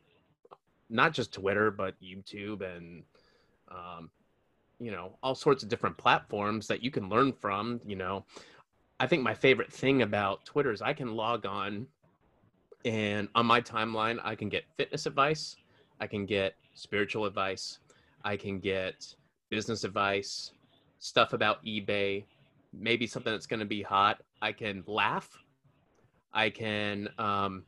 not just twitter but youtube and um, you know all sorts of different platforms that you can learn from you know i think my favorite thing about twitter is i can log on and on my timeline i can get fitness advice i can get spiritual advice i can get business advice stuff about ebay maybe something that's going to be hot i can laugh I can um,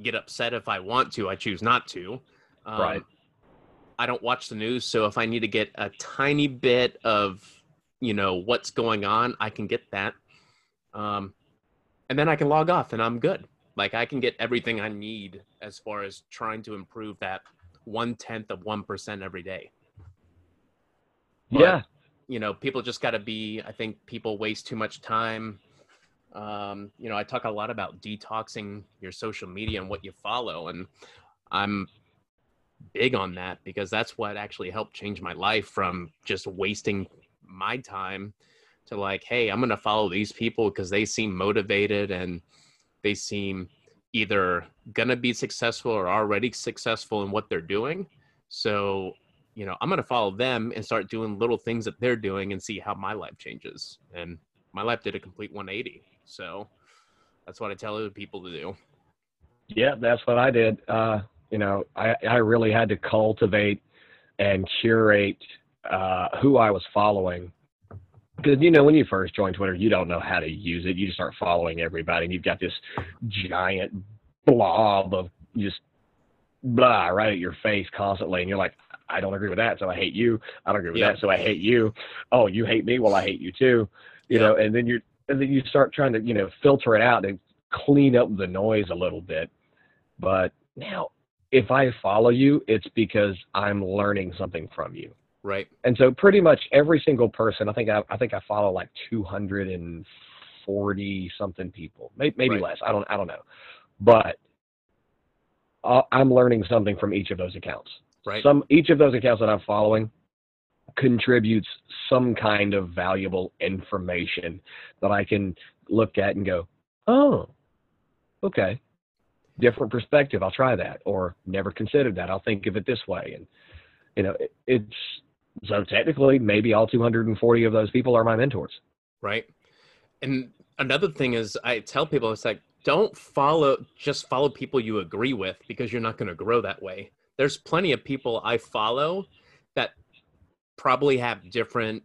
get upset if I want to. I choose not to. Um, Right. I don't watch the news, so if I need to get a tiny bit of, you know, what's going on, I can get that. Um, and then I can log off, and I'm good. Like I can get everything I need as far as trying to improve that one tenth of one percent every day. But- yeah. you know people just got to be i think people waste too much time um, you know i talk a lot about detoxing your social media and what you follow and i'm big on that because that's what actually helped change my life from just wasting my time to like hey i'm going to follow these people because they seem motivated and they seem either going to be successful or already successful in what they're doing so you know, I'm going to follow them and start doing little things that they're doing and see how my life changes. And my life did a complete 180. So that's what I tell other people to do. Yeah, that's what I did. Uh, you know, I, I really had to cultivate and curate uh, who I was following. Because, you know, when you first join Twitter, you don't know how to use it. You just start following everybody, and you've got this giant blob of just blah right at your face constantly. And you're like, I don't agree with that, so I hate you. I don't agree with Yeah. that, so I hate you. Oh, you hate me? Well, I hate you too. You Yeah. know, and then you're, and then you start trying to, you know, filter it out and clean up the noise a little bit. But now, if I follow you, it's because I'm learning something from you. Right. And so, pretty much every single person, I think I, I think I follow like 240 something people, maybe, maybe Right. less. I don't, I don't know. But uh, I'm learning something from each of those accounts. Right. Some each of those accounts that I'm following contributes some kind of valuable information that I can look at and go, oh, okay, different perspective. I'll try that, or never considered that. I'll think of it this way, and you know, it, it's so technically maybe all 240 of those people are my mentors. right. And another thing is, I tell people it's like, don't follow, just follow people you agree with because you're not going to grow that way. There's plenty of people I follow that probably have different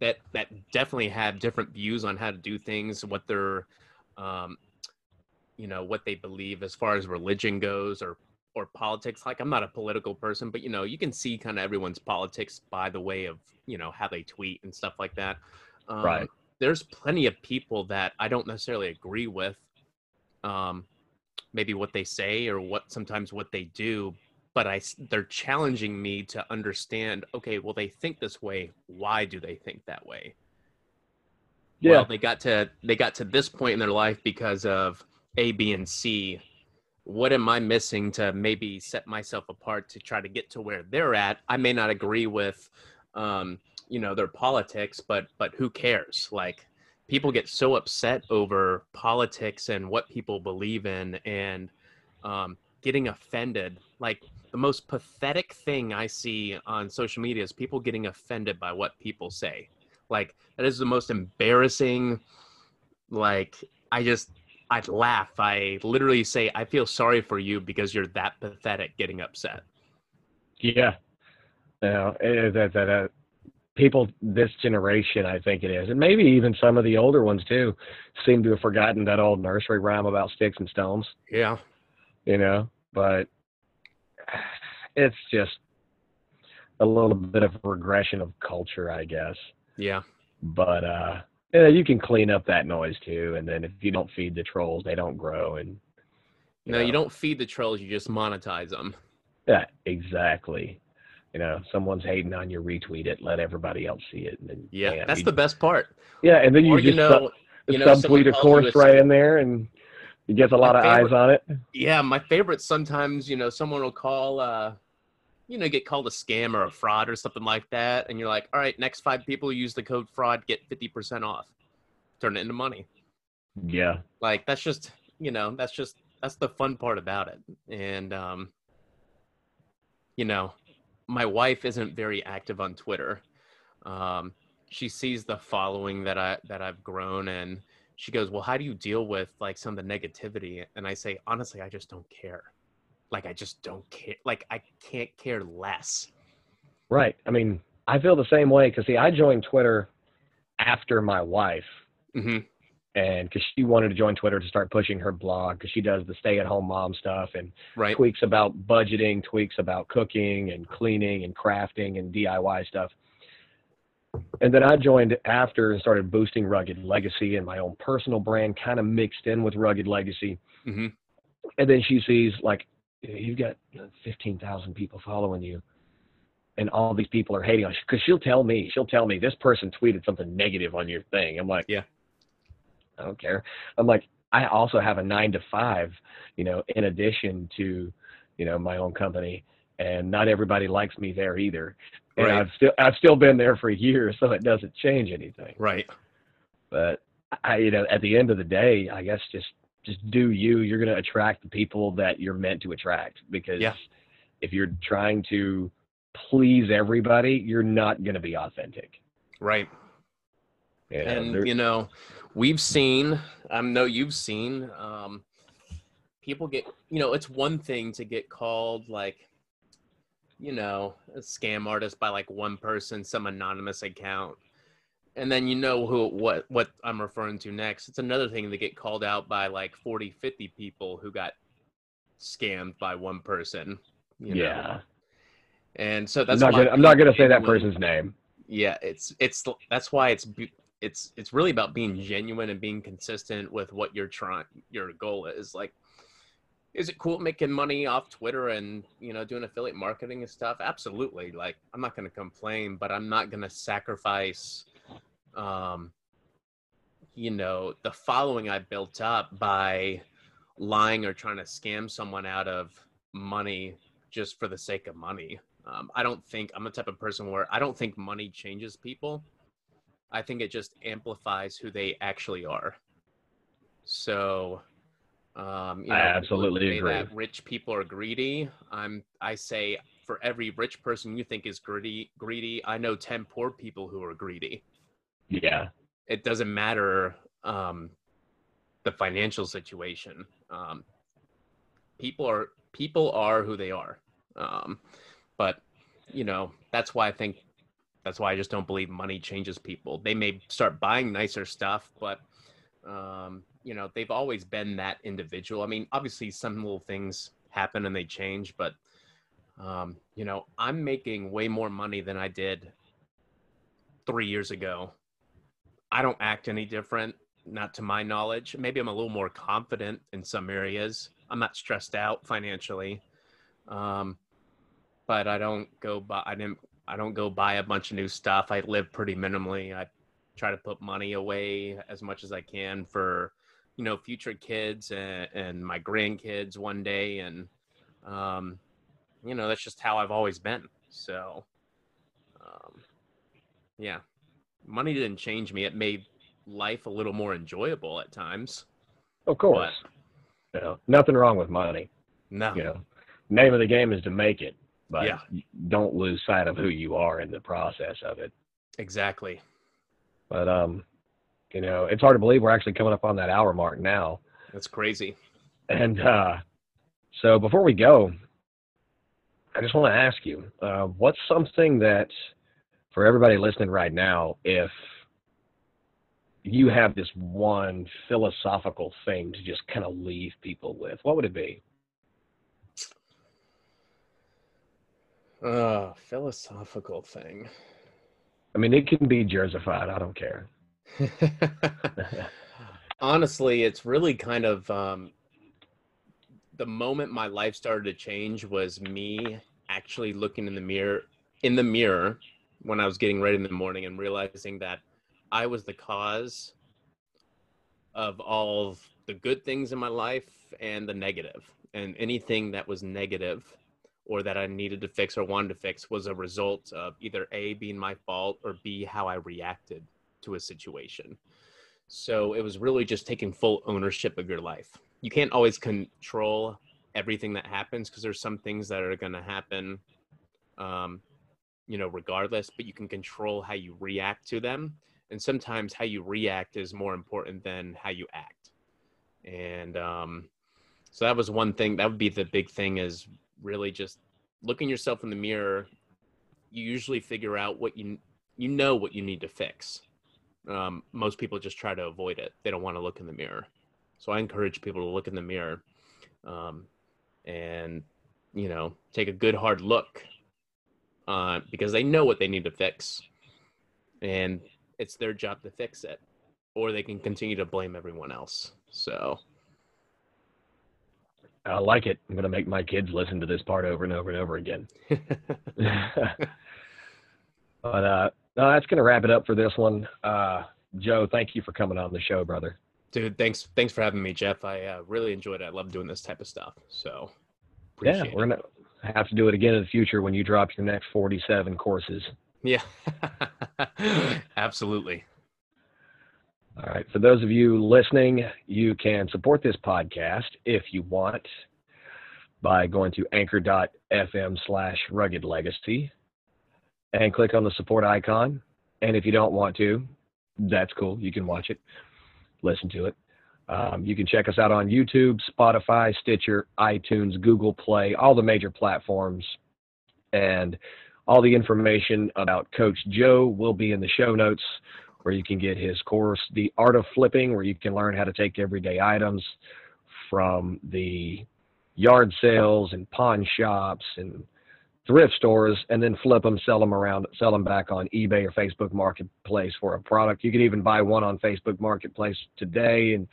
that that definitely have different views on how to do things what their um you know what they believe as far as religion goes or or politics like i'm not a political person but you know you can see kind of everyone's politics by the way of you know how they tweet and stuff like that um, Right. there's plenty of people that i don't necessarily agree with um maybe what they say or what sometimes what they do but i they're challenging me to understand. Okay, well they think this way. Why do they think that way? Well, they got to they got to this point in their life because of A, B, and C. What am I missing to maybe set myself apart to try to get to where they're at? I may not agree with, um, you know, their politics, but but who cares? Like people get so upset over politics and what people believe in, and um, getting offended. Like the most pathetic thing I see on social media is people getting offended by what people say. Like that is the most embarrassing. Like I just I laugh. I literally say I feel sorry for you because you're that pathetic getting upset. Yeah. Know, it, that, that, that, people this generation, I think it is, and maybe even some of the older ones too, seem to have forgotten that old nursery rhyme about sticks and stones. Yeah. You know, but it's just a little bit of regression of culture, I guess. Yeah. But uh yeah, you can clean up that noise too, and then if you don't feed the trolls, they don't grow. And you no, know, you don't feed the trolls; you just monetize them. Yeah, exactly. You know, someone's hating on you, retweet it, let everybody else see it, and then yeah, bam, that's you, the best part. Yeah, and then you or, just you know, sub, you know, subtweet a course right in there, and you get a lot of favorite, eyes on it. Yeah, my favorite. Sometimes you know, someone will call. uh you know, get called a scam or a fraud or something like that, and you're like, all right, next five people use the code fraud, get fifty percent off, turn it into money. Yeah, like that's just you know, that's just that's the fun part about it, and um, you know, my wife isn't very active on Twitter. Um, she sees the following that I that I've grown, and she goes, "Well, how do you deal with like some of the negativity?" And I say, honestly, I just don't care like I just don't care. Like I can't care less. Right. I mean, I feel the same way because see, I joined Twitter after my wife, mm-hmm. and because she wanted to join Twitter to start pushing her blog because she does the stay-at-home mom stuff and right. tweaks about budgeting, tweaks about cooking and cleaning and crafting and DIY stuff. And then I joined after and started boosting Rugged Legacy and my own personal brand, kind of mixed in with Rugged Legacy. Mm-hmm. And then she sees like you've got 15,000 people following you and all these people are hating on you because she'll tell me she'll tell me this person tweeted something negative on your thing. I'm like yeah. I don't care. I'm like i also have a nine to five you know in addition to you know my own company and not everybody likes me there either. And right. i've still i've still been there for years so it doesn't change anything. Right. But i you know at the end of the day i guess just just do you, you're going to attract the people that you're meant to attract. Because yeah. if you're trying to please everybody, you're not going to be authentic. Right. Yeah, and you know, we've seen. I know you've seen. Um, people get. You know, it's one thing to get called like, you know, a scam artist by like one person, some anonymous account and then you know who what what I'm referring to next. It's another thing to get called out by like 40, 50 people who got scammed by one person. You know? yeah. And so that's I'm not, gonna, I'm not gonna say that person's name. Yeah, it's it's that's why it's it's it's really about being genuine and being consistent with what you're trying your goal is. Like, is it cool making money off Twitter and you know doing affiliate marketing and stuff? Absolutely. Like, I'm not gonna complain, but I'm not gonna sacrifice um, you know, the following I built up by lying or trying to scam someone out of money just for the sake of money. Um, I don't think I'm the type of person where I don't think money changes people. I think it just amplifies who they actually are. So, um, you know, I absolutely agree. That rich people are greedy. I'm. I say for every rich person you think is greedy, greedy, I know ten poor people who are greedy. Yeah. It doesn't matter um, the financial situation. Um, people are people are who they are. Um, but you know that's why I think that's why I just don't believe money changes people. They may start buying nicer stuff, but um, you know they've always been that individual. I mean, obviously some little things happen and they change, but um, you know I'm making way more money than I did three years ago I don't act any different, not to my knowledge. Maybe I'm a little more confident in some areas. I'm not stressed out financially, um, but I don't go buy. I didn't. I don't go buy a bunch of new stuff. I live pretty minimally. I try to put money away as much as I can for, you know, future kids and, and my grandkids one day, and um, you know, that's just how I've always been. So, um, yeah money didn't change me. It made life a little more enjoyable at times. Of course. But, you know, nothing wrong with money. No. You know, name of the game is to make it, but yeah. don't lose sight of who you are in the process of it. Exactly. But um, you know, it's hard to believe we're actually coming up on that hour mark now. That's crazy. And uh, so before we go, I just want to ask you, uh, what's something that for everybody listening right now, if you have this one philosophical thing to just kind of leave people with, what would it be? Uh, philosophical thing. I mean, it can be jersified. I don't care. *laughs* Honestly, it's really kind of um, the moment my life started to change was me actually looking in the mirror in the mirror when I was getting ready in the morning and realizing that I was the cause of all of the good things in my life and the negative. And anything that was negative or that I needed to fix or wanted to fix was a result of either A, being my fault, or B, how I reacted to a situation. So it was really just taking full ownership of your life. You can't always control everything that happens because there's some things that are going to happen um, you know regardless but you can control how you react to them. And sometimes how you react is more important than how you act. And um, so that was one thing that would be the big thing is really just looking yourself in the mirror. You usually figure out what you you know what you need to fix. Um, most people just try to avoid it. They don't want to look in the mirror. So i encourage people to look in the mirror um, and you know take a good hard look uh, because they know what they need to fix, and it's their job to fix it, or they can continue to blame everyone else. So. I like it. I'm going to make my kids listen to this part over and over and over again. *laughs* *laughs* but uh, no, that's going to wrap it up for this one. Uh, Joe, thank you for coming on the show, brother. Dude, thanks thanks for having me, Jeff. I uh, really enjoyed it. I love doing this type of stuff. So, yeah, we're gonna have to do it again in the future when you drop your next 47 courses. Yeah, *laughs* absolutely. All right. For those of you listening, you can support this podcast if you want by going to anchor.fm slash rugged legacy and click on the support icon. And if you don't want to, that's cool. You can watch it, listen to it. Um, you can check us out on YouTube, Spotify, Stitcher, iTunes, Google Play, all the major platforms. And all the information about Coach Joe will be in the show notes where you can get his course, The Art of Flipping, where you can learn how to take everyday items from the yard sales and pawn shops and thrift stores and then flip them, sell them around, sell them back on eBay or Facebook Marketplace for a product. You can even buy one on Facebook Marketplace today and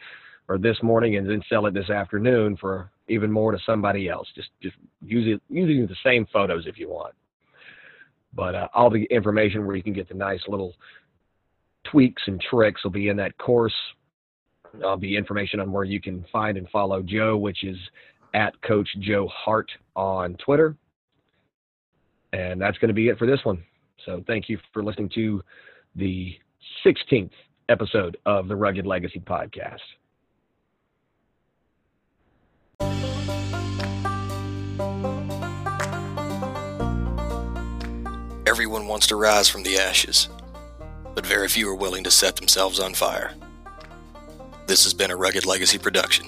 or this morning and then sell it this afternoon for even more to somebody else. Just just using using the same photos if you want. But uh, all the information where you can get the nice little tweaks and tricks will be in that course. There'll be information on where you can find and follow Joe, which is at Coach Joe Hart on Twitter. And that's going to be it for this one. So thank you for listening to the 16th episode of the Rugged Legacy Podcast. Everyone wants to rise from the ashes, but very few are willing to set themselves on fire. This has been a Rugged Legacy production.